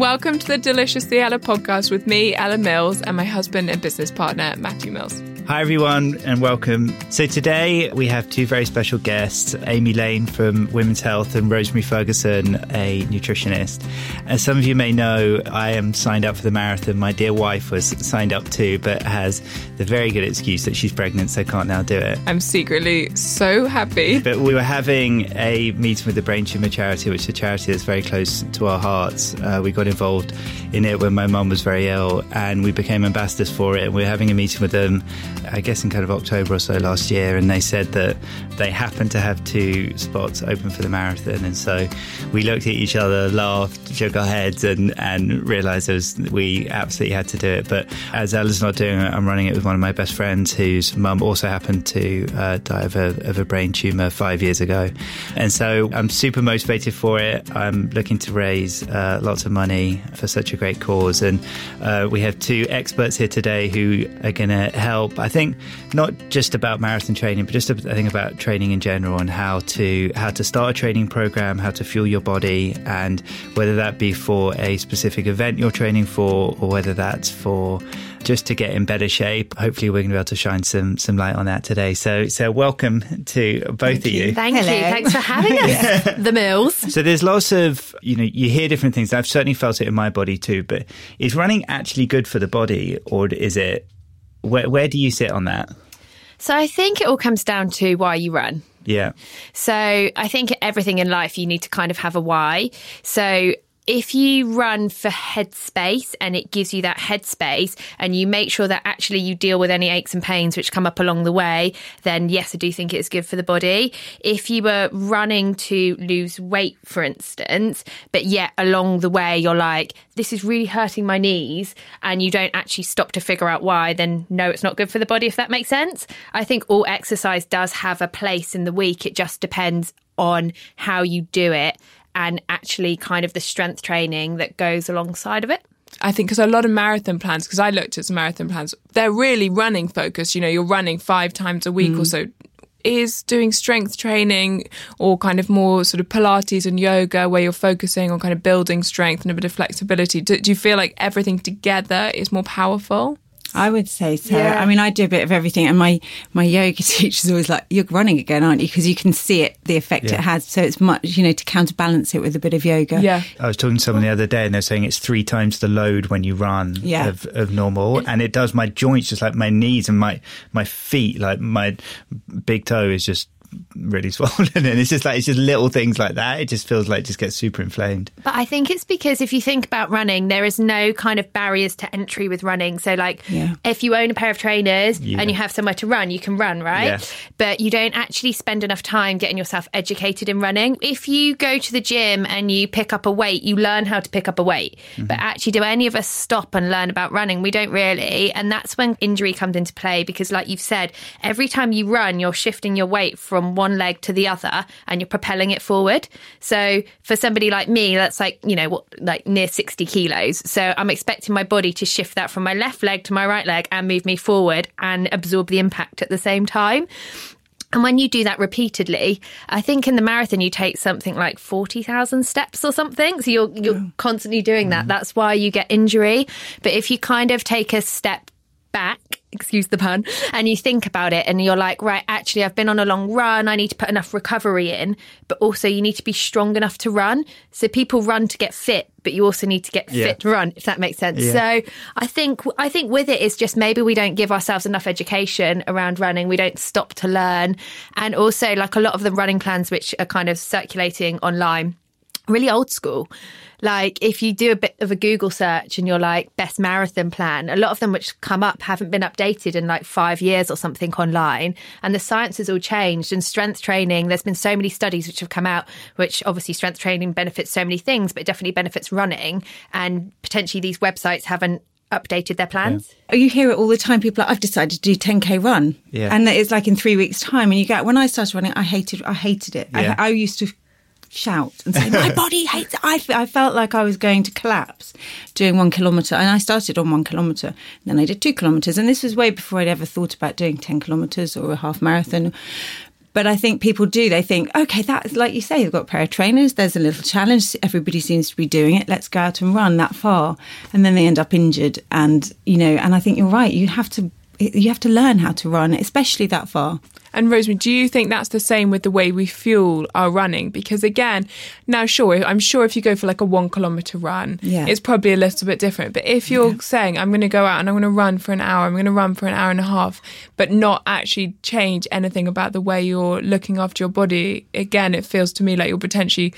Welcome to the Deliciously Ella podcast with me, Ella Mills, and my husband and business partner, Matthew Mills. Hi, everyone, and welcome. So, today we have two very special guests Amy Lane from Women's Health and Rosemary Ferguson, a nutritionist. As some of you may know, I am signed up for the marathon. My dear wife was signed up too, but has the very good excuse that she's pregnant, so can't now do it. I'm secretly so happy. But we were having a meeting with the Brain Tumour Charity, which is a charity that's very close to our hearts. Uh, we got involved in it when my mum was very ill, and we became ambassadors for it. And we were having a meeting with them I guess in kind of October or so last year, and they said that they happened to have two spots open for the marathon, and so we looked at each other, laughed, shook our heads, and and realised we absolutely had to do it. But as Ella's not doing it, I'm running it with one of my best friends whose mum also happened to uh, die of a, of a brain tumour five years ago, and so I'm super motivated for it. I'm looking to raise uh, lots of money for such a great cause, and uh, we have two experts here today who are going to help. I think not just about marathon training, but just I think about training in general and how to how to start a training program, how to fuel your body, and whether that be for a specific event you're training for, or whether that's for just to get in better shape. Hopefully, we're going to be able to shine some some light on that today. So, so welcome to both Thank of you. Thank Hello. you. Thanks for having us, the Mills. So there's lots of you know you hear different things. I've certainly felt it in my body too. But is running actually good for the body, or is it? Where where do you sit on that? So I think it all comes down to why you run. Yeah. So I think everything in life you need to kind of have a why. So if you run for headspace and it gives you that headspace and you make sure that actually you deal with any aches and pains which come up along the way, then yes, I do think it's good for the body. If you were running to lose weight, for instance, but yet along the way you're like, this is really hurting my knees, and you don't actually stop to figure out why, then no, it's not good for the body, if that makes sense. I think all exercise does have a place in the week. It just depends on how you do it and actually kind of the strength training that goes alongside of it. I think because a lot of marathon plans, because I looked at some marathon plans, they're really running focused. You know, you're running five times a week mm. or so. Is doing strength training or kind of more sort of Pilates and yoga where you're focusing on kind of building strength and a bit of flexibility. Do, do you feel like everything together is more powerful? I would say so. Yeah. I mean, I do a bit of everything, and my my yoga teacher's always like, "You're running again, aren't you?" Because you can see it, the effect yeah. it has. So it's much, you know, to counterbalance it with a bit of yoga. Yeah. I was talking to someone the other day, and they're saying it's three times the load when you run yeah. of, of normal, and it does my joints, just like my knees and my my feet, like my big toe is just really swollen and it's just like it's just little things like that it just feels like it just gets super inflamed but i think it's because if you think about running there is no kind of barriers to entry with running so like yeah. if you own a pair of trainers yeah. and you have somewhere to run you can run right yeah. but you don't actually spend enough time getting yourself educated in running if you go to the gym and you pick up a weight you learn how to pick up a weight mm-hmm. but actually do any of us stop and learn about running we don't really and that's when injury comes into play because like you've said every time you run you're shifting your weight from from one leg to the other and you're propelling it forward. So for somebody like me, that's like, you know, what, like near 60 kilos. So I'm expecting my body to shift that from my left leg to my right leg and move me forward and absorb the impact at the same time. And when you do that repeatedly, I think in the marathon you take something like 40,000 steps or something. So you're you're oh. constantly doing that. Mm. That's why you get injury. But if you kind of take a step back excuse the pun, and you think about it and you're like, right, actually, I've been on a long run. I need to put enough recovery in, but also you need to be strong enough to run. So people run to get fit, but you also need to get yeah. fit to run, if that makes sense. Yeah. So I think, I think with it is just maybe we don't give ourselves enough education around running. We don't stop to learn. And also like a lot of the running plans, which are kind of circulating online, really old school. Like if you do a bit of a Google search and you're like best marathon plan, a lot of them which come up haven't been updated in like five years or something online. And the science has all changed and strength training. There's been so many studies which have come out, which obviously strength training benefits so many things, but it definitely benefits running. And potentially these websites haven't updated their plans. Yeah. You hear it all the time. People like, I've decided to do 10k run, yeah. and it's like in three weeks' time. And you get when I started running, I hated, I hated it. Yeah. I, I used to shout and say, My body hates it. I, I felt like I was going to collapse doing one kilometre. And I started on one kilometre. Then I did two kilometres. And this was way before I'd ever thought about doing 10 kilometres or a half marathon. But I think people do. They think, okay, that's like you say, you've got a pair of trainers, there's a little challenge, everybody seems to be doing it, let's go out and run that far. And then they end up injured. And, you know, and I think you're right, you have to you have to learn how to run, especially that far. And Rosemary, do you think that's the same with the way we fuel our running? Because again, now sure, I'm sure if you go for like a one kilometer run, yeah. it's probably a little bit different. But if you're yeah. saying I'm going to go out and I'm going to run for an hour, I'm going to run for an hour and a half, but not actually change anything about the way you're looking after your body, again, it feels to me like you're potentially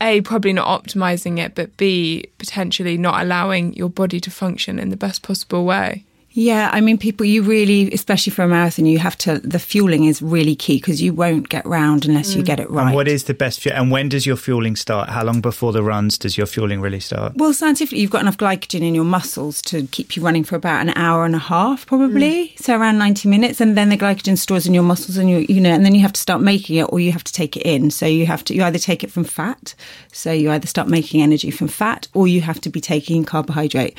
a probably not optimizing it, but b potentially not allowing your body to function in the best possible way. Yeah, I mean, people, you really, especially for a marathon, you have to, the fueling is really key because you won't get round unless mm. you get it right. And what is the best fuel? And when does your fueling start? How long before the runs does your fueling really start? Well, scientifically, you've got enough glycogen in your muscles to keep you running for about an hour and a half, probably. Mm. So around 90 minutes. And then the glycogen stores in your muscles and you, you know, and then you have to start making it or you have to take it in. So you have to, you either take it from fat. So you either start making energy from fat or you have to be taking carbohydrate.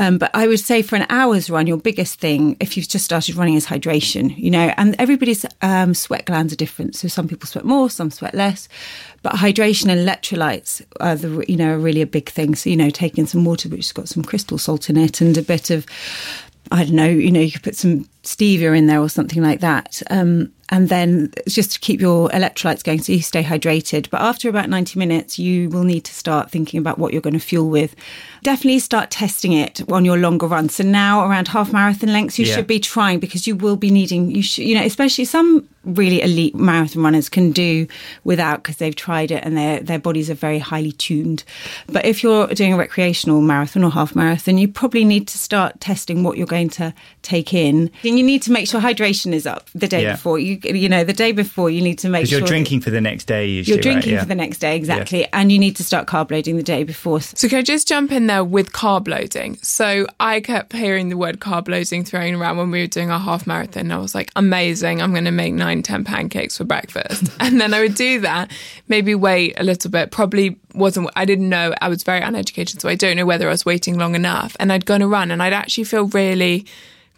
Um, but I would say for an hour's run, your biggest thing, if you've just started running, is hydration. You know, and everybody's um, sweat glands are different. So some people sweat more, some sweat less. But hydration and electrolytes are the you know are really a big thing. So you know, taking some water which has got some crystal salt in it and a bit of I don't know, you know, you could put some stevia in there or something like that. Um, and then just to keep your electrolytes going so you stay hydrated. But after about 90 minutes, you will need to start thinking about what you're going to fuel with. Definitely start testing it on your longer runs. So now around half marathon lengths, you yeah. should be trying because you will be needing, you should, you know, especially some really elite marathon runners can do without because they've tried it and their their bodies are very highly tuned. But if you're doing a recreational marathon or half marathon, you probably need to start testing what you're going to take in. And you need to make sure hydration is up the day yeah. before. You you know the day before you need to make sure you're drinking for the next day. Usually, you're drinking right? yeah. for the next day exactly, and you need to start carb loading the day before. So can I just jump in there with carb loading? So I kept hearing the word carb loading thrown around when we were doing our half marathon. I was like, amazing! I'm going to make nine, ten pancakes for breakfast, and then I would do that. Maybe wait a little bit. Probably wasn't. I didn't know. I was very uneducated, so I don't know whether I was waiting long enough. And I'd gone a run, and I'd actually feel really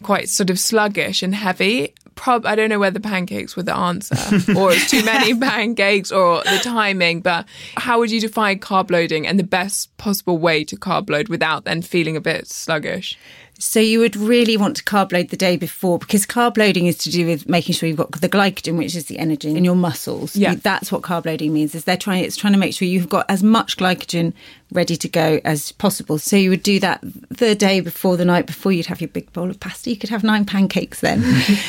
quite sort of sluggish and heavy. Prob- I don't know whether pancakes were the answer or it's too many pancakes or the timing, but how would you define carb loading and the best possible way to carb load without then feeling a bit sluggish? So you would really want to carb load the day before because carb loading is to do with making sure you've got the glycogen, which is the energy in your muscles. Yeah. That's what carb loading means is they're trying it's trying to make sure you've got as much glycogen ready to go as possible. So you would do that the day before, the night before, you'd have your big bowl of pasta. You could have nine pancakes then.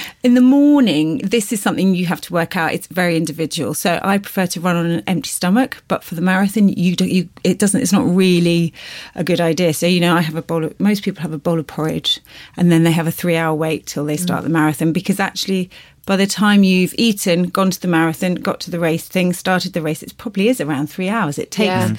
In the morning, this is something you have to work out. It's very individual. So I prefer to run on an empty stomach, but for the marathon, you do, you it doesn't. It's not really a good idea. So you know, I have a bowl. Of, most people have a bowl of porridge, and then they have a three-hour wait till they start mm. the marathon because actually by the time you've eaten, gone to the marathon, got to the race thing, started the race, it probably is around three hours. It takes yeah.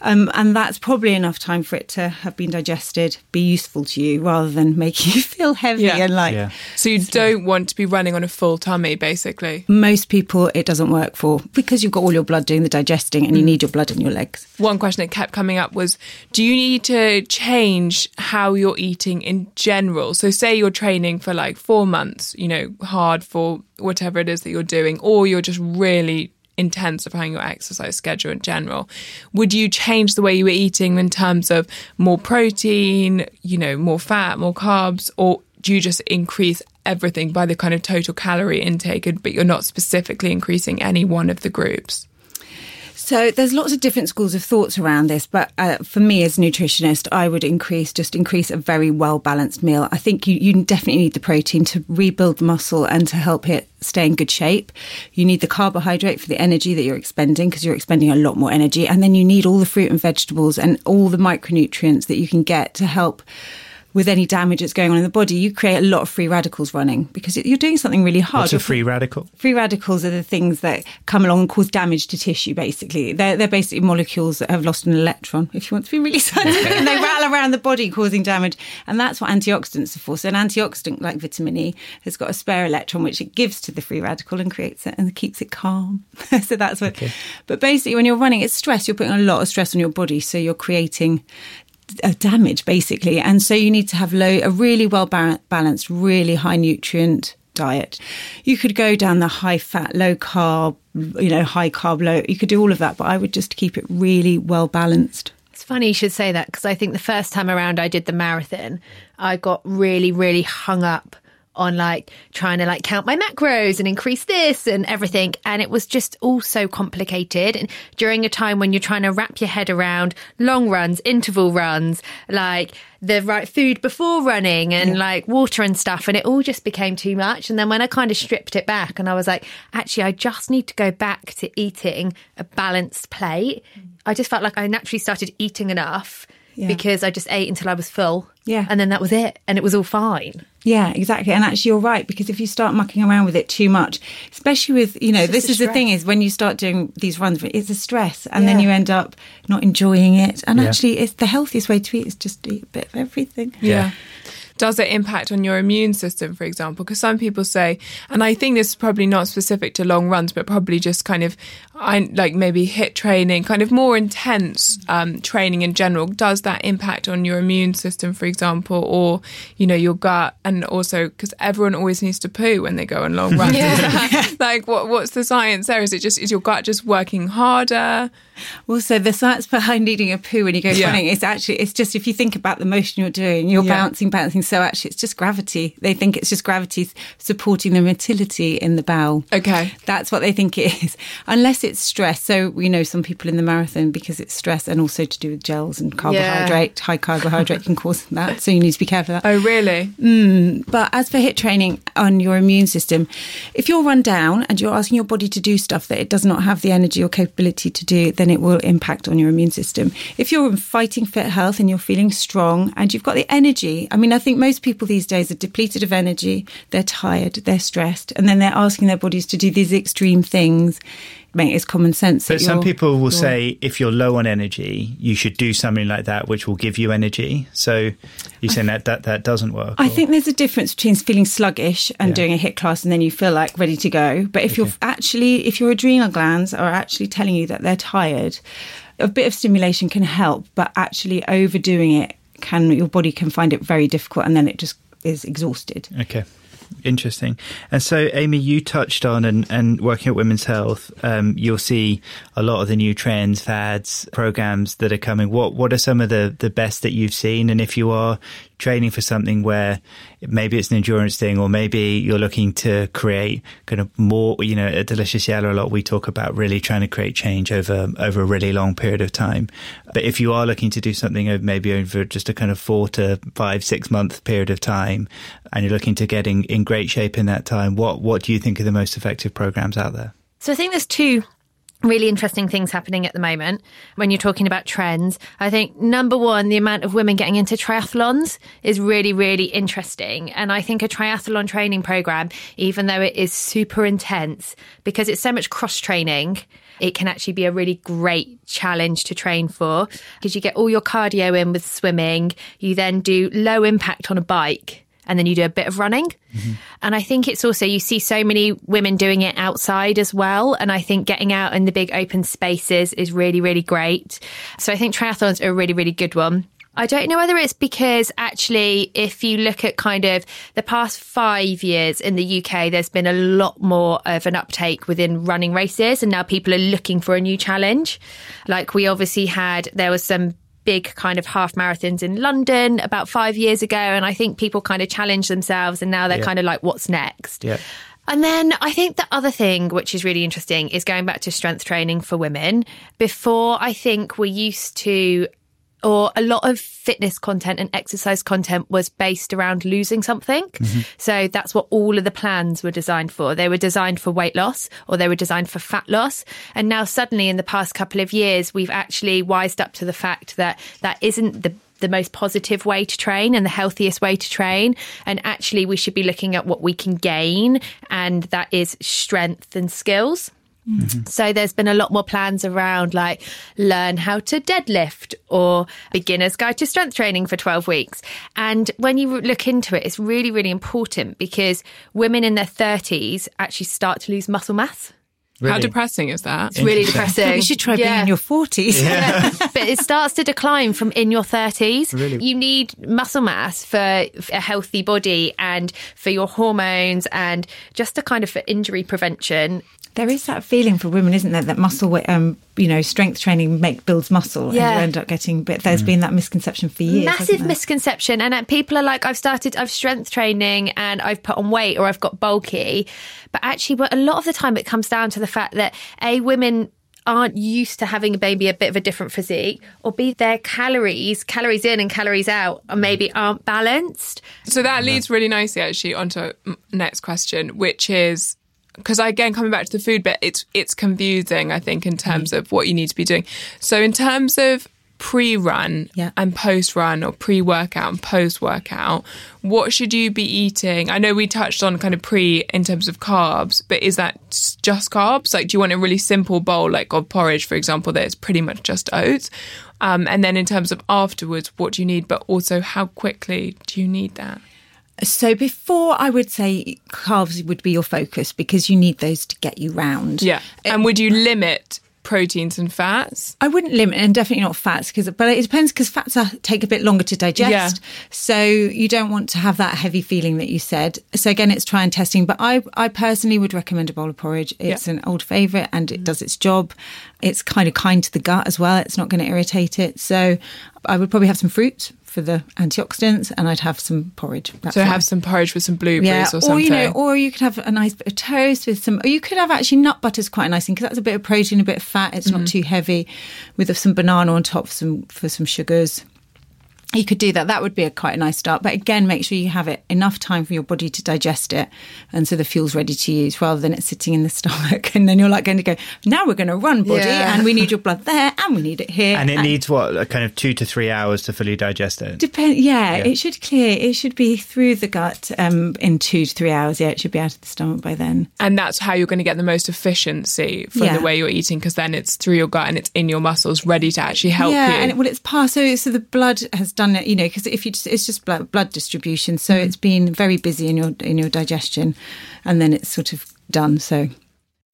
Um, and that's probably enough time for it to have been digested, be useful to you, rather than making you feel heavy yeah. and like. Yeah. So you don't want to be running on a full tummy, basically. Most people, it doesn't work for because you've got all your blood doing the digesting, and mm. you need your blood in your legs. One question that kept coming up was: Do you need to change how you're eating in general? So, say you're training for like four months, you know, hard for whatever it is that you're doing, or you're just really intensifying your exercise schedule in general. Would you change the way you were eating in terms of more protein, you know, more fat, more carbs, or do you just increase everything by the kind of total calorie intake, but you're not specifically increasing any one of the groups? So there's lots of different schools of thoughts around this, but uh, for me as a nutritionist, I would increase just increase a very well balanced meal. I think you, you definitely need the protein to rebuild the muscle and to help it stay in good shape. You need the carbohydrate for the energy that you're expending because you're expending a lot more energy, and then you need all the fruit and vegetables and all the micronutrients that you can get to help with any damage that's going on in the body, you create a lot of free radicals running because you're doing something really hard. What's a free radical? Free radicals are the things that come along and cause damage to tissue, basically. They're, they're basically molecules that have lost an electron, if you want to be really scientific, and they rattle around the body causing damage. And that's what antioxidants are for. So an antioxidant like vitamin E has got a spare electron, which it gives to the free radical and creates it and keeps it calm. so that's what. Okay. But basically, when you're running, it's stress. You're putting a lot of stress on your body. So you're creating Uh, damage basically. And so you need to have low, a really well balanced, really high nutrient diet. You could go down the high fat, low carb, you know, high carb, low. You could do all of that, but I would just keep it really well balanced. It's funny you should say that because I think the first time around I did the marathon, I got really, really hung up on like trying to like count my macros and increase this and everything. And it was just all so complicated. And during a time when you're trying to wrap your head around long runs, interval runs, like the right food before running and yeah. like water and stuff. And it all just became too much. And then when I kind of stripped it back and I was like, actually, I just need to go back to eating a balanced plate. I just felt like I naturally started eating enough yeah. because I just ate until I was full. Yeah. And then that was it. And it was all fine. Yeah, exactly. And actually, you're right because if you start mucking around with it too much, especially with, you know, this is the thing is when you start doing these runs, it's a stress and yeah. then you end up not enjoying it. And yeah. actually, it's the healthiest way to eat is just eat a bit of everything. yeah. yeah does it impact on your immune system, for example? Because some people say, and I think this is probably not specific to long runs, but probably just kind of I, like maybe HIIT training, kind of more intense um, training in general. Does that impact on your immune system, for example, or you know your gut? And also because everyone always needs to poo when they go on long runs. yeah. like what what's the science there? Is it just is your gut just working harder? Well, so the science behind needing a poo when you go yeah. running is actually it's just if you think about the motion you're doing, you're yeah. bouncing, bouncing. So actually, it's just gravity. They think it's just gravity supporting the motility in the bowel. Okay, that's what they think it is, unless it's stress. So we know some people in the marathon because it's stress and also to do with gels and carbohydrate. Yeah. High carbohydrate can cause that, so you need to be careful of that. Oh, really? Mm, but as for HIIT training on your immune system, if you're run down and you're asking your body to do stuff that it does not have the energy or capability to do, then it will impact on your immune system. If you're in fighting fit health and you're feeling strong and you've got the energy, I mean, I think most people these days are depleted of energy, they're tired, they're stressed, and then they're asking their bodies to do these extreme things mate, it's common sense. But some people will say if you're low on energy, you should do something like that, which will give you energy. So you're saying that that, that doesn't work? I or? think there's a difference between feeling sluggish and yeah. doing a HIIT class and then you feel like ready to go. But if okay. you're actually, if your adrenal glands are actually telling you that they're tired, a bit of stimulation can help, but actually overdoing it can, your body can find it very difficult and then it just is exhausted. Okay interesting. And so, Amy, you touched on and, and working at Women's Health, um, you'll see a lot of the new trends, fads, programs that are coming. What what are some of the the best that you've seen? And if you are training for something where maybe it's an endurance thing, or maybe you're looking to create kind of more, you know, at Deliciously Ella, a lot we talk about really trying to create change over over a really long period of time. But if you are looking to do something maybe over just a kind of four to five, six month period of time, and you're looking to get in, great shape in that time, what what do you think are the most effective programs out there? So I think there's two really interesting things happening at the moment when you're talking about trends. I think number one, the amount of women getting into triathlons is really, really interesting. And I think a triathlon training program, even though it is super intense, because it's so much cross training, it can actually be a really great challenge to train for because you get all your cardio in with swimming. You then do low impact on a bike and then you do a bit of running. Mm-hmm. And I think it's also, you see so many women doing it outside as well. And I think getting out in the big open spaces is really, really great. So I think triathlons are a really, really good one. I don't know whether it's because actually, if you look at kind of the past five years in the UK, there's been a lot more of an uptake within running races, and now people are looking for a new challenge. Like we obviously had, there was some big kind of half marathons in London about five years ago. And I think people kind of challenge themselves and now they're Yeah. kind of like, what's next? Yeah. And then I think the other thing which is really interesting is going back to strength training for women. Before, I think we used to, or a lot of fitness content and exercise content was based around losing something. Mm-hmm. So that's what all of the plans were designed for. They were designed for weight loss or they were designed for fat loss. And now suddenly in the past couple of years, we've actually wised up to the fact that that isn't the the most positive way to train and the healthiest way to train. And actually, we should be looking at what we can gain, and that is strength and skills. Mm-hmm. So there's been a lot more plans around like learn how to deadlift or beginner's guide to strength training for 12 weeks. And when you look into it, it's really, really important because women in their 30s actually start to lose muscle mass. How depressing is that? It's really depressing. You should try being in your 40s. Yeah. but it starts to decline from in your 30s. Really? You need muscle mass for a healthy body and for your hormones and just a kind of for injury prevention. There is that feeling for women, isn't there? That muscle, wa- um, you know, strength training make builds muscle, Yeah. and you end up getting. But there's been that misconception for years. Massive misconception. And uh, people are like, I've started, I've strength training and I've put on weight or I've got bulky. But actually, what- a lot of the time it comes down to the fact that A, women aren't used to having a baby a bit of a different physique or b their calories calories in and calories out or maybe aren't balanced So that leads really nicely actually onto m- next question, which is because again coming back to the food bit, it's it's confusing I think in terms of what you need to be doing. So in terms of pre-run Yeah. and post-run or pre-workout and post-workout, what should you be eating? I know we touched on kind of pre in terms of carbs, but is that just carbs? Like, do you want a really simple bowl like of porridge, for example, that is pretty much just oats? Um, and then in terms of afterwards, what do you need? But also, how quickly do you need that? So before, I would say carbs would be your focus because you need those to get you round. Yeah. Uh, and would you limit proteins and fats? I wouldn't limit, and definitely not fats, because but it depends because fats are, take a bit longer to digest. Yeah. So you don't want to have that heavy feeling that you said. So again, it's try and testing. But I, I personally would recommend a bowl of porridge. It's Yeah. an old favourite, and it does its job. It's kind of kind to the gut as well. It's not going to irritate it. So I would probably have some fruit for the antioxidants, and I'd have some porridge. So have some porridge with some blueberries yeah, or something. you know, or you could have a nice bit of toast with some. Or you could have actually nut butter's quite a nice thing because that's a bit of protein, a bit of fat. It's Mm-hmm. not too heavy, with some banana on top for some for some sugars. You could do that. That would be a quite a nice start. But again, make sure you have it enough time for your body to digest it, and so the fuel's ready to use, rather than it sitting in the stomach. And then you're like going to go, now we're going to run, body, Yeah. and we need your blood there, and we need it here, And it needs what, a kind of two to three hours to fully digest it. Depend. Yeah, it should clear. It should be through the gut um, in two to three hours. Yeah, it should be out of the stomach by then. and that's how you're going to get the most efficiency from Yeah. the way you're eating because then it's through your gut and it's in your muscles ready to actually help yeah, you. and it, well, it's passed. So, so the blood has done it. You know, because if you just, it's just blood, blood distribution. So Mm-hmm. it's been very busy in your in your digestion, and then it's sort of done. So.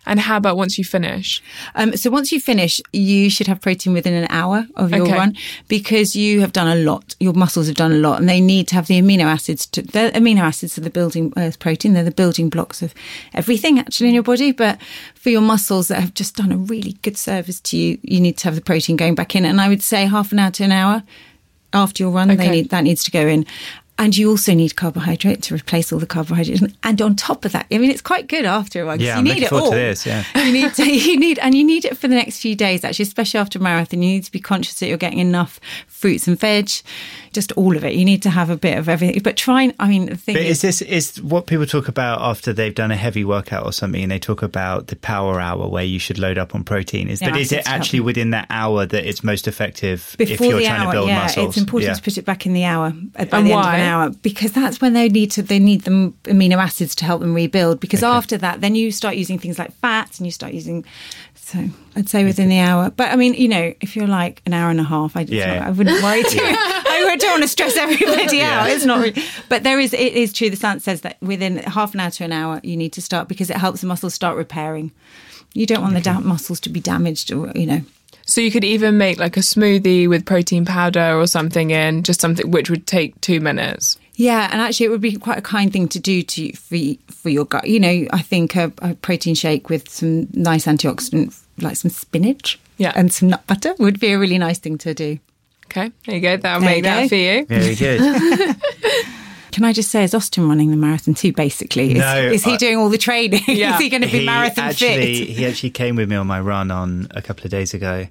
and how about once you finish? Um, so once you finish, you should have protein within an hour of your Okay. run because you have done a lot. Your muscles have done a lot, and they need to have the amino acids. To, the amino acids are the building uh, protein. They're the building blocks of everything actually in your body. But for your muscles that have just done a really good service to you, you need to have the protein going back in. And I would say half an hour to an hour after your run, they Okay. need that needs to go in. And you also need carbohydrate to replace all the carbohydrates. And on top of that, I mean, it's quite good after a run. 'cause Yeah, you I'm need it all. to this, yeah. you need to, you need, and you need it for the next few days. Actually, especially after a marathon, you need to be conscious that you're getting enough fruits and veg, just all of it. You need to have a bit of everything. But try and, I mean, the thing But is, is this is what people talk about after they've done a heavy workout or something, and they talk about the power hour where you should load up on protein? Is Yeah, but is it acids help. actually within that hour that it's most effective if before you're the trying hour, to build yeah, muscles? it's important Yeah. to put it back in the hour at by And the end of an hour because that's when they need to they need the amino acids to help them rebuild. Because after that, then you start using things like fats and you start using. So I'd say within the hour, but I mean, you know, if you're like an hour and a half, I, Yeah, yeah. I wouldn't worry too. I don't want to stress everybody out. It's not, really, but there is. It is true. The science says that within half an hour to an hour, you need to start because it helps the muscles start repairing. You don't want the da- muscles to be damaged, or you know. So you could even make like a smoothie with protein powder or something in, just something which would take two minutes. Yeah, and actually, it would be quite a kind thing to do to for for your gut. You know, I think a, a protein shake with some nice antioxidant, like some spinach, Yeah. and some nut butter, would be a really nice thing to do. Okay, there you go. That'll there make that for you. Very good. Can I just say, is Austin running the marathon too? Basically, is, no, is he doing all the training? Yeah. is he going to be he marathon actually, fit? He actually came with me on my run on a couple of days ago,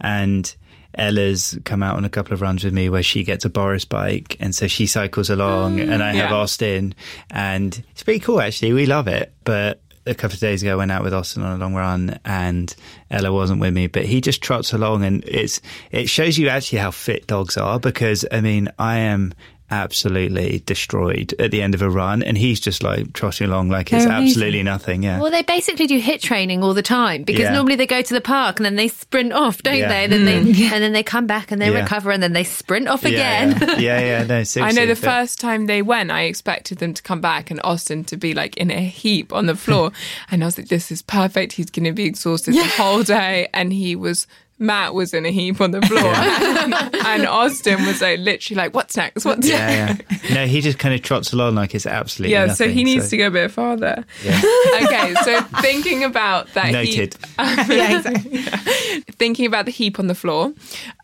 and Ella's come out on a couple of runs with me where she gets a Boris bike, and so she cycles along, and I have mm. Austin, and it's pretty cool actually. We love it, but a couple of days ago, I went out with Austin on a long run, and Ella wasn't with me, but he just trots along, and it's it shows you actually how fit dogs are. Because I mean, I am absolutely destroyed at the end of a run, and he's just like trotting along like it's absolutely nothing. Yeah. Well, they basically do HIIT training all the time because yeah. normally they go to the park and then they sprint off, don't yeah. they? And then mm. they and then they come back and they yeah. recover and then they sprint off again. Yeah, yeah. no, I know the but... first time they went, I expected them to come back and Austin to be like in a heap on the floor, and I was like, "This is perfect. He's going to be exhausted the whole day," and he was Matt was in a heap on the floor, and Austin was like literally like, "What's next? What's yeah, next?" Yeah. No, he just kind of trots along like it's absolutely yeah. Nothing, so he needs so. to go a bit farther. Yeah. okay, so thinking about that noted. Heap, um, yeah, exactly. yeah. Thinking about the heap on the floor,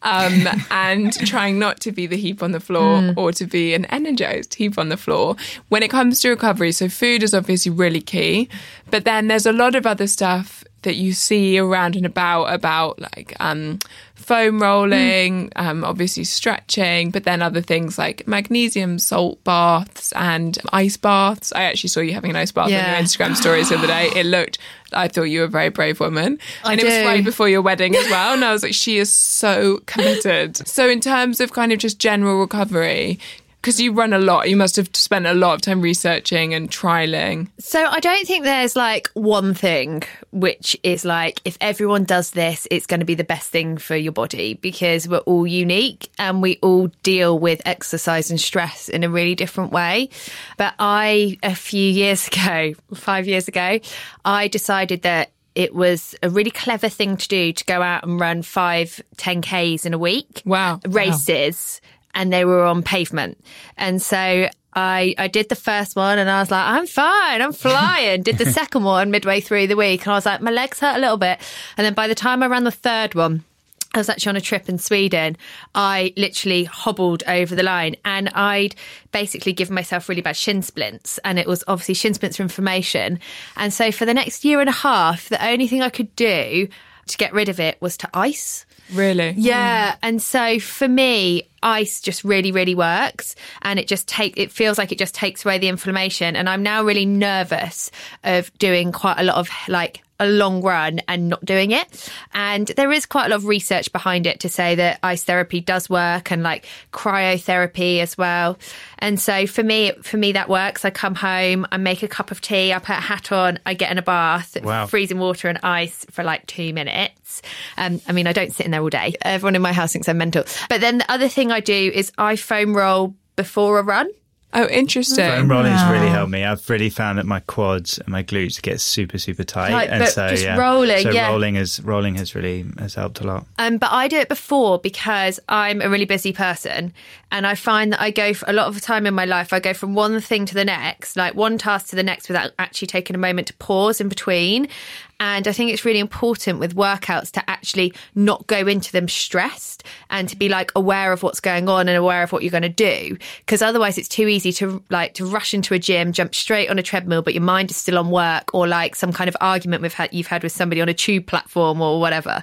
um, and trying not to be the heap on the floor mm. or to be an energized heap on the floor when it comes to recovery. So food is obviously really key, but then there's a lot of other stuff that you see around and about about like um, foam rolling, mm. um, obviously stretching, but then other things like magnesium salt baths and ice baths. I actually saw you having an ice bath yeah. on your Instagram stories the other day. It looked, I thought you were a very brave woman. I and do. it was right before your wedding as well. And I was like, she is so committed. so, in terms of kind of just general recovery, because you run a lot, you must have spent a lot of time researching and trialing. So I don't think there's like one thing which is like if everyone does this, it's going to be the best thing for your body because we're all unique and we all deal with exercise and stress in a really different way. But I, a few years ago, five years ago, I decided that it was a really clever thing to do to go out and run five 10Ks in a week. Wow. Races. Wow and they were on pavement. And so I, I did the first one and I was like, I'm fine, I'm flying. did the second one midway through the week and I was like, my legs hurt a little bit. And then by the time I ran the third one, I was actually on a trip in Sweden. I literally hobbled over the line and I'd basically given myself really bad shin splints. And it was obviously shin splints for inflammation. And so for the next year and a half, the only thing I could do to get rid of it was to ice. Really? Yeah. Mm. And so for me, ice just really, really works. And it just take, it feels like it just takes away the inflammation. And I'm now really nervous of doing quite a lot of like a long run and not doing it. And there is quite a lot of research behind it to say that ice therapy does work and like cryotherapy as well. And so for me, for me, that works. I come home, I make a cup of tea, I put a hat on, I get in a bath, wow. freezing water and ice for like two minutes. Um, I mean, I don't sit in there all day. Everyone in my house thinks I'm mental. But then the other thing I do is I foam roll before a run. Oh, interesting. Foam rolling's wow. really helped me. I've really found that my quads and my glutes get super, super tight, tight and so yeah, rolling, so yeah. rolling has rolling has really has helped a lot. Um, but I do it before because I'm a really busy person, and I find that I go for a lot of the time in my life. I go from one thing to the next, like one task to the next, without actually taking a moment to pause in between. And I think it's really important with workouts to actually not go into them stressed and to be like aware of what's going on and aware of what you're going to do. Because otherwise it's too easy to like to rush into a gym, jump straight on a treadmill, but your mind is still on work or like some kind of argument with you've had with somebody on a tube platform or whatever.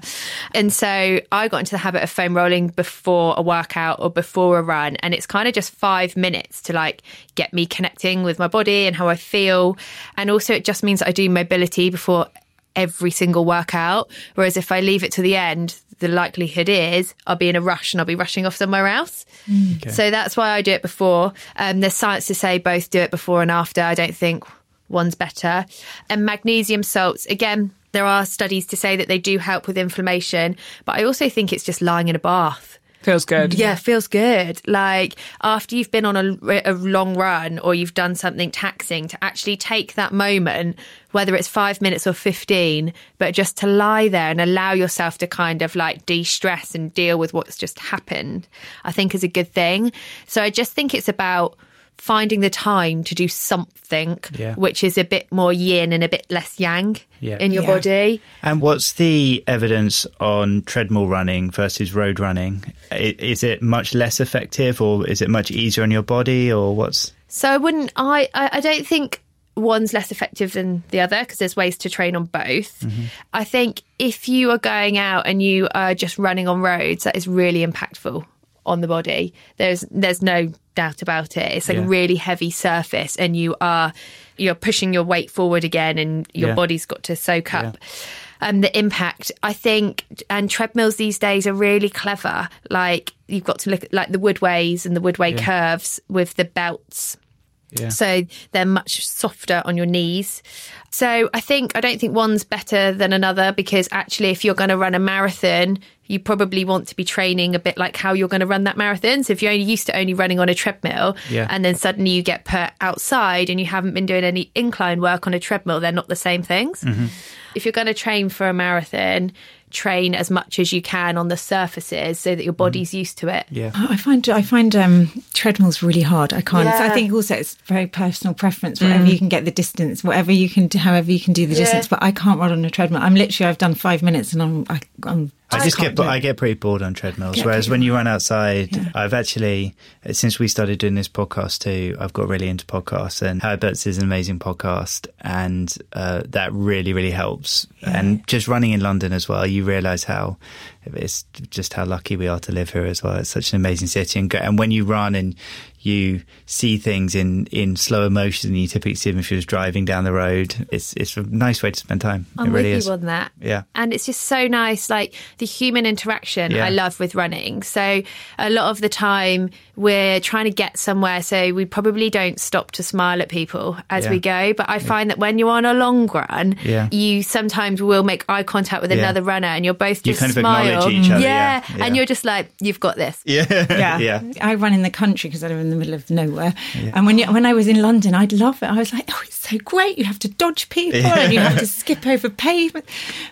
And so I got into the habit of foam rolling before a workout or before a run. And it's kind of just five minutes to like get me connecting with my body and how I feel. And also it just means I do mobility before every single workout. Whereas if I leave it to the end, the likelihood is I'll be in a rush and I'll be rushing off somewhere else. Mm. Okay. So that's why I do it before. Um, there's science to say both do it before and after. I don't think one's better. And magnesium salts, again, there are studies to say that they do help with inflammation, but I also think it's just lying in a bath. Feels good. Yeah, feels good. Like after you've been on a, a, long run or you've done something taxing, to actually take that moment, whether it's five minutes or 15, but just to lie there and allow yourself to kind of like de stress and deal with what's just happened, I think is a good thing. So I just think it's about finding the time to do something Yeah. which is a bit more yin and a bit less yang Yeah. in your Yeah. body. And what's the evidence on treadmill running versus road running? Is it much less effective, or is it much easier on your body, or what's? So I wouldn't. I I, I don't think one's less effective than the other because there's ways to train on both. Mm-hmm. I think if you are going out and you are just running on roads, that is really impactful on the body. There's there's no doubt about it. It's like Yeah. a really heavy surface, and you are you're pushing your weight forward again, and your Yeah. body's got to soak up. Um, the impact, I think, and treadmills these days are really clever. Like you've got to look at like the Woodways and the Woodway curves with the belts Yeah. so they're much softer on your knees. So I think I don't think one's better than another because actually if you're going to run a marathon, you probably want to be training a bit like how you're going to run that marathon. So if you're only used to only running on a treadmill Yeah. and then suddenly you get put outside and you haven't been doing any incline work on a treadmill, they're not the same things. Mm-hmm. If you're going to train for a marathon, train as much as you can on the surfaces so that your body's used to it. Yeah. I find I find um, treadmills really hard. I can't. Yeah. I think also it's very personal preference. Whatever you can get the distance, whatever you can, do, however you can do the distance. But I can't run on a treadmill. I'm literally I've done five minutes and I'm I, I'm I just can't get. I get pretty bored on treadmills. Whereas when you run outside, I've actually since we started doing this podcast too, I've got really into podcasts. And Herbert's is an amazing podcast, and uh, that really really helps. And just running in London as well, you realise how it's just how lucky we are to live here as well. It's such an amazing city, and and when you run and you see things in, in slower motion than you typically see them if you're just driving down the road. It's it's a nice way to spend time. I'm it really with is. you on that. Yeah. And it's just so nice, like the human interaction Yeah. I love with running. So a lot of the time we're trying to get somewhere, so we probably don't stop to smile at people as Yeah. we go. But I find that when you're on a long run, Yeah. you sometimes will make eye contact with Yeah. another runner and you're both You just kind of smile. Acknowledge each um, other, yeah. Yeah. And you're just like, you've got this. Yeah. Yeah. yeah. I run in the country because I live in the middle of nowhere. And when you, when I was in London, I'd love it. I was like, oh, it's so great. You have to dodge people and you have to skip over pavement.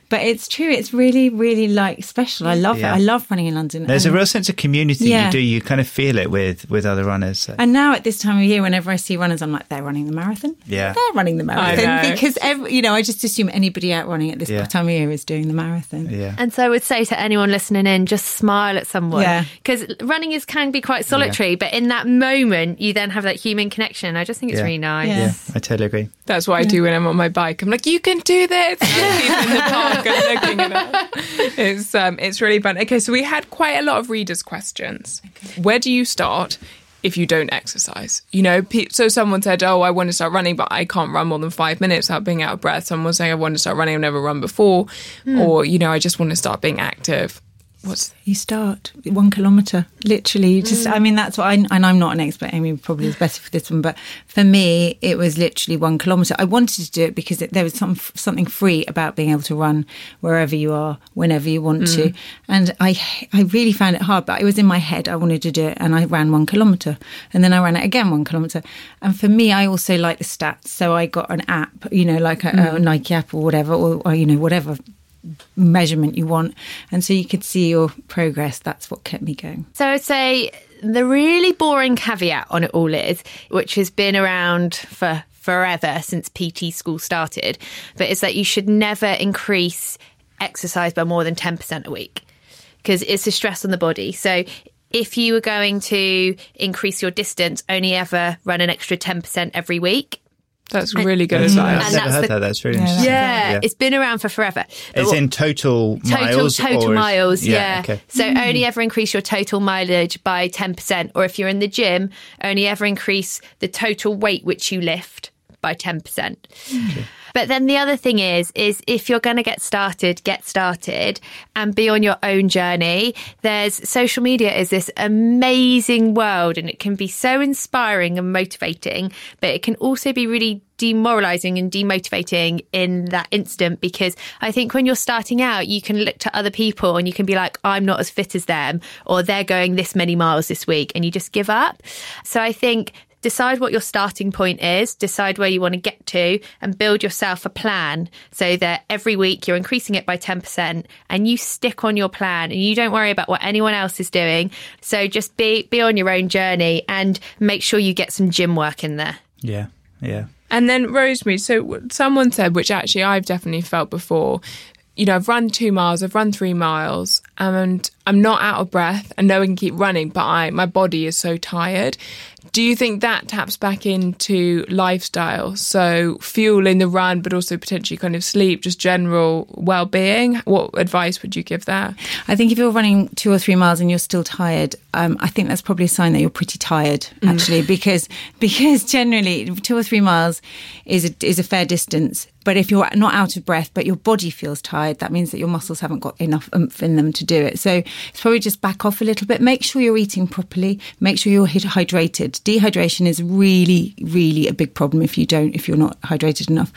But it's true. It's really, really like special. I love Yeah. it. I love running in London. There's a real sense of community. Yeah. You do. You kind of feel it with with other runners. So. And now at this time of year, whenever I see runners, I'm like, they're running the marathon. Yeah. They're running the marathon. Because, every, you know, I just assume anybody out running at this Yeah. time of year is doing the marathon. yeah. And so I would say to anyone listening in, just smile at someone. Yeah. Because running is can be quite solitary, but in that moment, you then have that human connection. I just think it's Yeah. really nice. Yeah. yeah, I totally agree. That's what I do when I'm on my bike. I'm like, you can do this. In the park are looking at it. It's um, it's really fun. Okay, so we had quite a lot of readers' questions. Where do you start? If you don't exercise, you know, so someone said, "Oh, I want to start running, but I can't run more than five minutes without being out of breath." Someone saying, "I want to start running, I've never run before," hmm. or you know, I just want to start being active. What's You start one kilometre, literally. Just, mm. I mean, that's what I, and I'm not an expert. Amy probably is better for this one, but for me, it was literally one kilometre. I wanted to do it because it, there was some something free about being able to run wherever you are, whenever you want to. Mm. And I, I really found it hard, but it was in my head. I wanted to do it, and I ran one kilometre, and then I ran it again one kilometre. And for me, I also like the stats, so I got an app, you know, like a, a mm. Nike app or whatever, or, or you know, whatever measurement you want. And so you could see your progress. That's what kept me going. So I'd say the really boring caveat on it all is, which has been around for forever since PT school started, but it's that you should never increase exercise by more than 10% a week because it's a stress on the body. So if you were going to increase your distance, only ever run an extra 10% every week. That's really good I've never heard the- that. That's really Yeah, interesting. Yeah, Yeah. it's been around for forever. But It's what- in total total miles. total or is- miles yeah, Okay. so only ever increase your total mileage by 10% or if you're in the gym only ever increase the total weight which you lift by 10% but then the other thing is is if you're going to get started get started and be on your own journey there's social media is this amazing world and it can be so inspiring and motivating but it can also be really demoralizing and demotivating in that instant because I think when you're starting out, you can look to other people and you can be like, I'm not as fit as them, or they're going this many miles this week, and you just give up. So I think decide what your starting point is, decide where you want to get to, and build yourself a plan so that every week you're increasing it by 10% and you stick on your plan and you don't worry about what anyone else is doing. So just be, be on your own journey and make sure you get some gym work in there. Yeah, yeah. And then Rosemary, so someone said, which actually I've definitely felt before, you know, I've run two miles, I've run three miles, and I'm not out of breath. I know I can keep running, but I my body is so tired. Do you think that taps back into lifestyle? So fuel in the run, but also potentially kind of sleep, just general well being. What advice would you give there? I think if you're running two or three miles and you're still tired, um, I think that's probably a sign that you're pretty tired actually, mm. because because generally two or three miles is a, is a fair distance. But if you're not out of breath, but your body feels tired, that means that your muscles haven't got enough oomph in them to do it. So it's probably just back off a little bit. Make sure you're eating properly. Make sure you're hydrated. Dehydration is really, really a big problem if you don't, if you're not hydrated enough.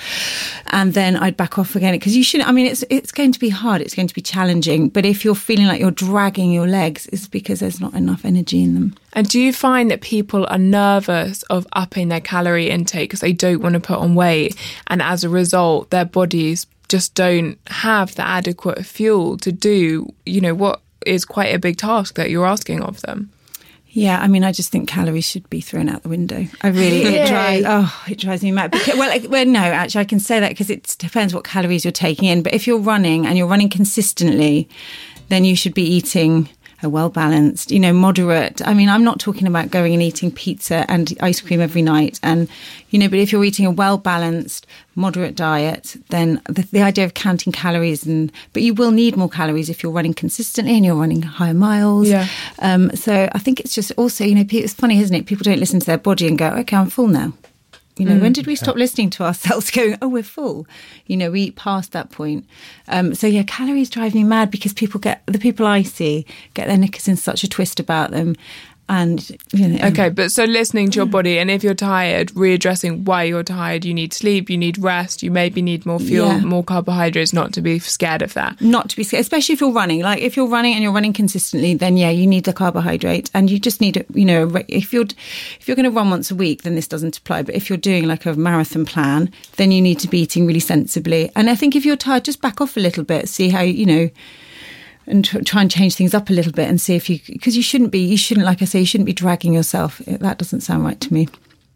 And then I'd back off again because you shouldn't. I mean, it's it's going to be hard. It's going to be challenging. But if you're feeling like you're dragging your legs, it's because there's not enough energy in them. And do you find that people are nervous of upping their calorie intake because they don't want to put on weight, and as a result, their bodies just don't have the adequate fuel to do, you know, what is quite a big task that you're asking of them? Yeah, I mean, I just think calories should be thrown out the window. I really, it drives, oh, it drives me mad. Because, well, well, no, actually, I can say that because it depends what calories you're taking in. But if you're running and you're running consistently, then you should be eating a well balanced, you know, moderate. I mean, I'm not talking about going and eating pizza and ice cream every night. And, you know, but if you're eating a well balanced, moderate diet, then the, the, idea of counting calories and, but you will need more calories if you're running consistently and you're running higher miles. Yeah. Um, so I think it's just also, you know, it's funny, isn't it? People don't listen to their body and go, okay, I'm full now. You know, mm. when did we stop listening to ourselves going, oh, we're full? You know, we passed that point. Um, so, yeah, calories drive me mad because people get, the people I see get their knickers in such a twist about them and you know, okay but so listening to your body and if you're tired readdressing why you're tired. You need sleep you need rest you maybe need more fuel yeah. more carbohydrates not to be scared of that. Not to be scared especially if you're running. Like if you're running and you're running consistently then yeah you need the carbohydrate. And you just need you know if you're if you're going to run once a week then this doesn't apply. But if you're doing like a marathon plan then you need to be eating really sensibly. And i think if you're tired just back off a little bit see how you know and try and change things up a little bit and see if you because you shouldn't be you shouldn't like I say you shouldn't be dragging yourself. That doesn't sound right to me.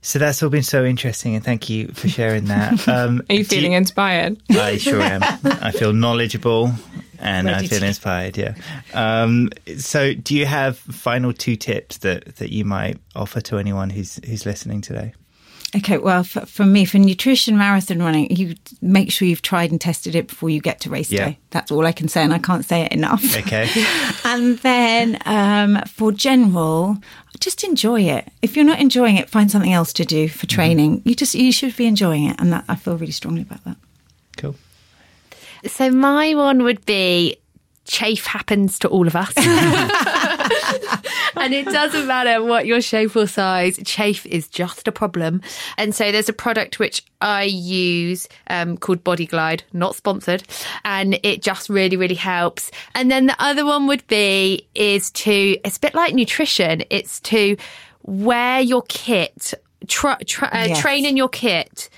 So that's all been so interesting, and thank you for sharing that. Um, Are you feeling you, inspired? I sure am. I feel knowledgeable and Ready I feel inspired. Yeah. Um, so, do you have final two tips that that you might offer to anyone who's who's listening today? Okay, well, for, for, me, for nutrition marathon running, you make sure you've tried and tested it before you get to race yeah. day. That's all I can say, and I can't say it enough. Okay. and then um, for general, just enjoy it. If you're not enjoying it, find something else to do for mm-hmm. training. Mm-hmm. You just you should be enjoying it, and that I feel really strongly about that. Cool. So my one would be chafe happens to all of us. and it doesn't matter what your shape or size, chafe is just a problem. And so there's a product which I use um, called Body Glide, not sponsored, and it just really, really helps. And then the other one would be is to, it's a bit like nutrition, it's to wear your kit, tra- tra- uh, yes. train in your kit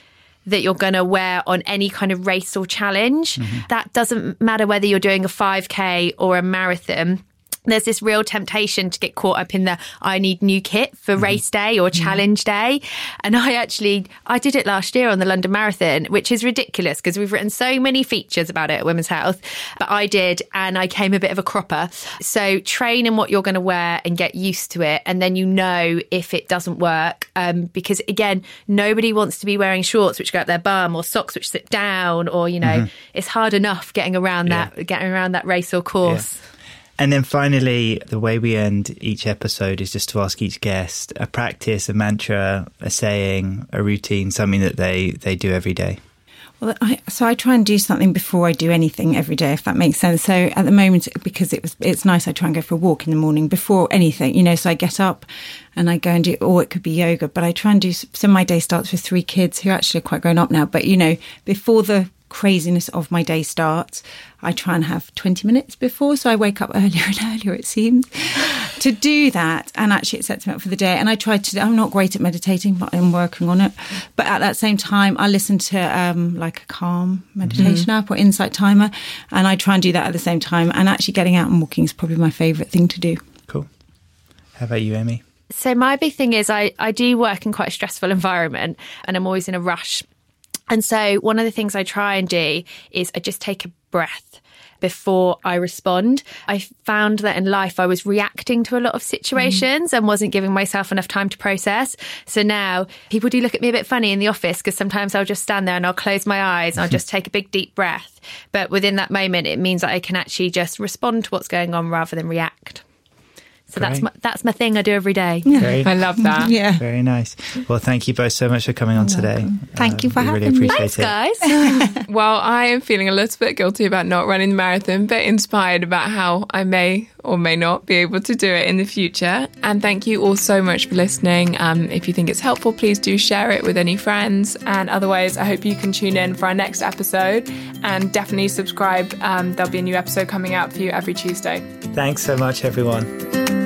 that you're going to wear on any kind of race or challenge. Mm-hmm. That doesn't matter whether you're doing a 5K or a marathon there's this real temptation to get caught up in the I need new kit for mm-hmm. race day or mm-hmm. challenge day. And I actually I did it last year on the London Marathon, which is ridiculous because we've written so many features about it at Women's Health. But I did and I came a bit of a cropper. So train in what you're going to wear and get used to it and then you know if it doesn't work. Um, because again, nobody wants to be wearing shorts which go up their bum or socks which sit down or, you know, mm-hmm. it's hard enough getting around yeah. that getting around that race or course. Yeah. And then finally, the way we end each episode is just to ask each guest a practice, a mantra, a saying, a routine, something that they, they do every day. Well, I, so I try and do something before I do anything every day, if that makes sense. So at the moment, because it was, it's nice, I try and go for a walk in the morning before anything, you know. So I get up and I go and do, or it could be yoga, but I try and do. So my day starts with three kids who actually are quite grown up now. But you know, before the craziness of my day starts, I try and have 20 minutes before. So I wake up earlier and earlier, it seems, to do that, and actually it sets me up for the day. And I try to. I'm not great at meditating, but I'm working on it. But at that same time, I listen to um, like a calm meditation mm-hmm. app or Insight Timer, and I try and do that at the same time. And actually, getting out and walking is probably my favourite thing to do. Cool. How about you, Amy? So my big thing is I, I do work in quite a stressful environment and I'm always in a rush. And so one of the things I try and do is I just take a breath before I respond. I found that in life I was reacting to a lot of situations mm. and wasn't giving myself enough time to process. So now people do look at me a bit funny in the office because sometimes I'll just stand there and I'll close my eyes and I'll just take a big deep breath. But within that moment, it means that I can actually just respond to what's going on rather than react. So Great. that's my, that's my thing I do every day. Yeah. I love that. Yeah. Very nice. Well, thank you both so much for coming on today. Thank uh, you for having really me. Thanks, it. guys. well, I am feeling a little bit guilty about not running the marathon, but inspired about how I may or may not be able to do it in the future. And thank you all so much for listening. Um, if you think it's helpful, please do share it with any friends. And otherwise, I hope you can tune in for our next episode and definitely subscribe. Um, there'll be a new episode coming out for you every Tuesday. Thanks so much, everyone.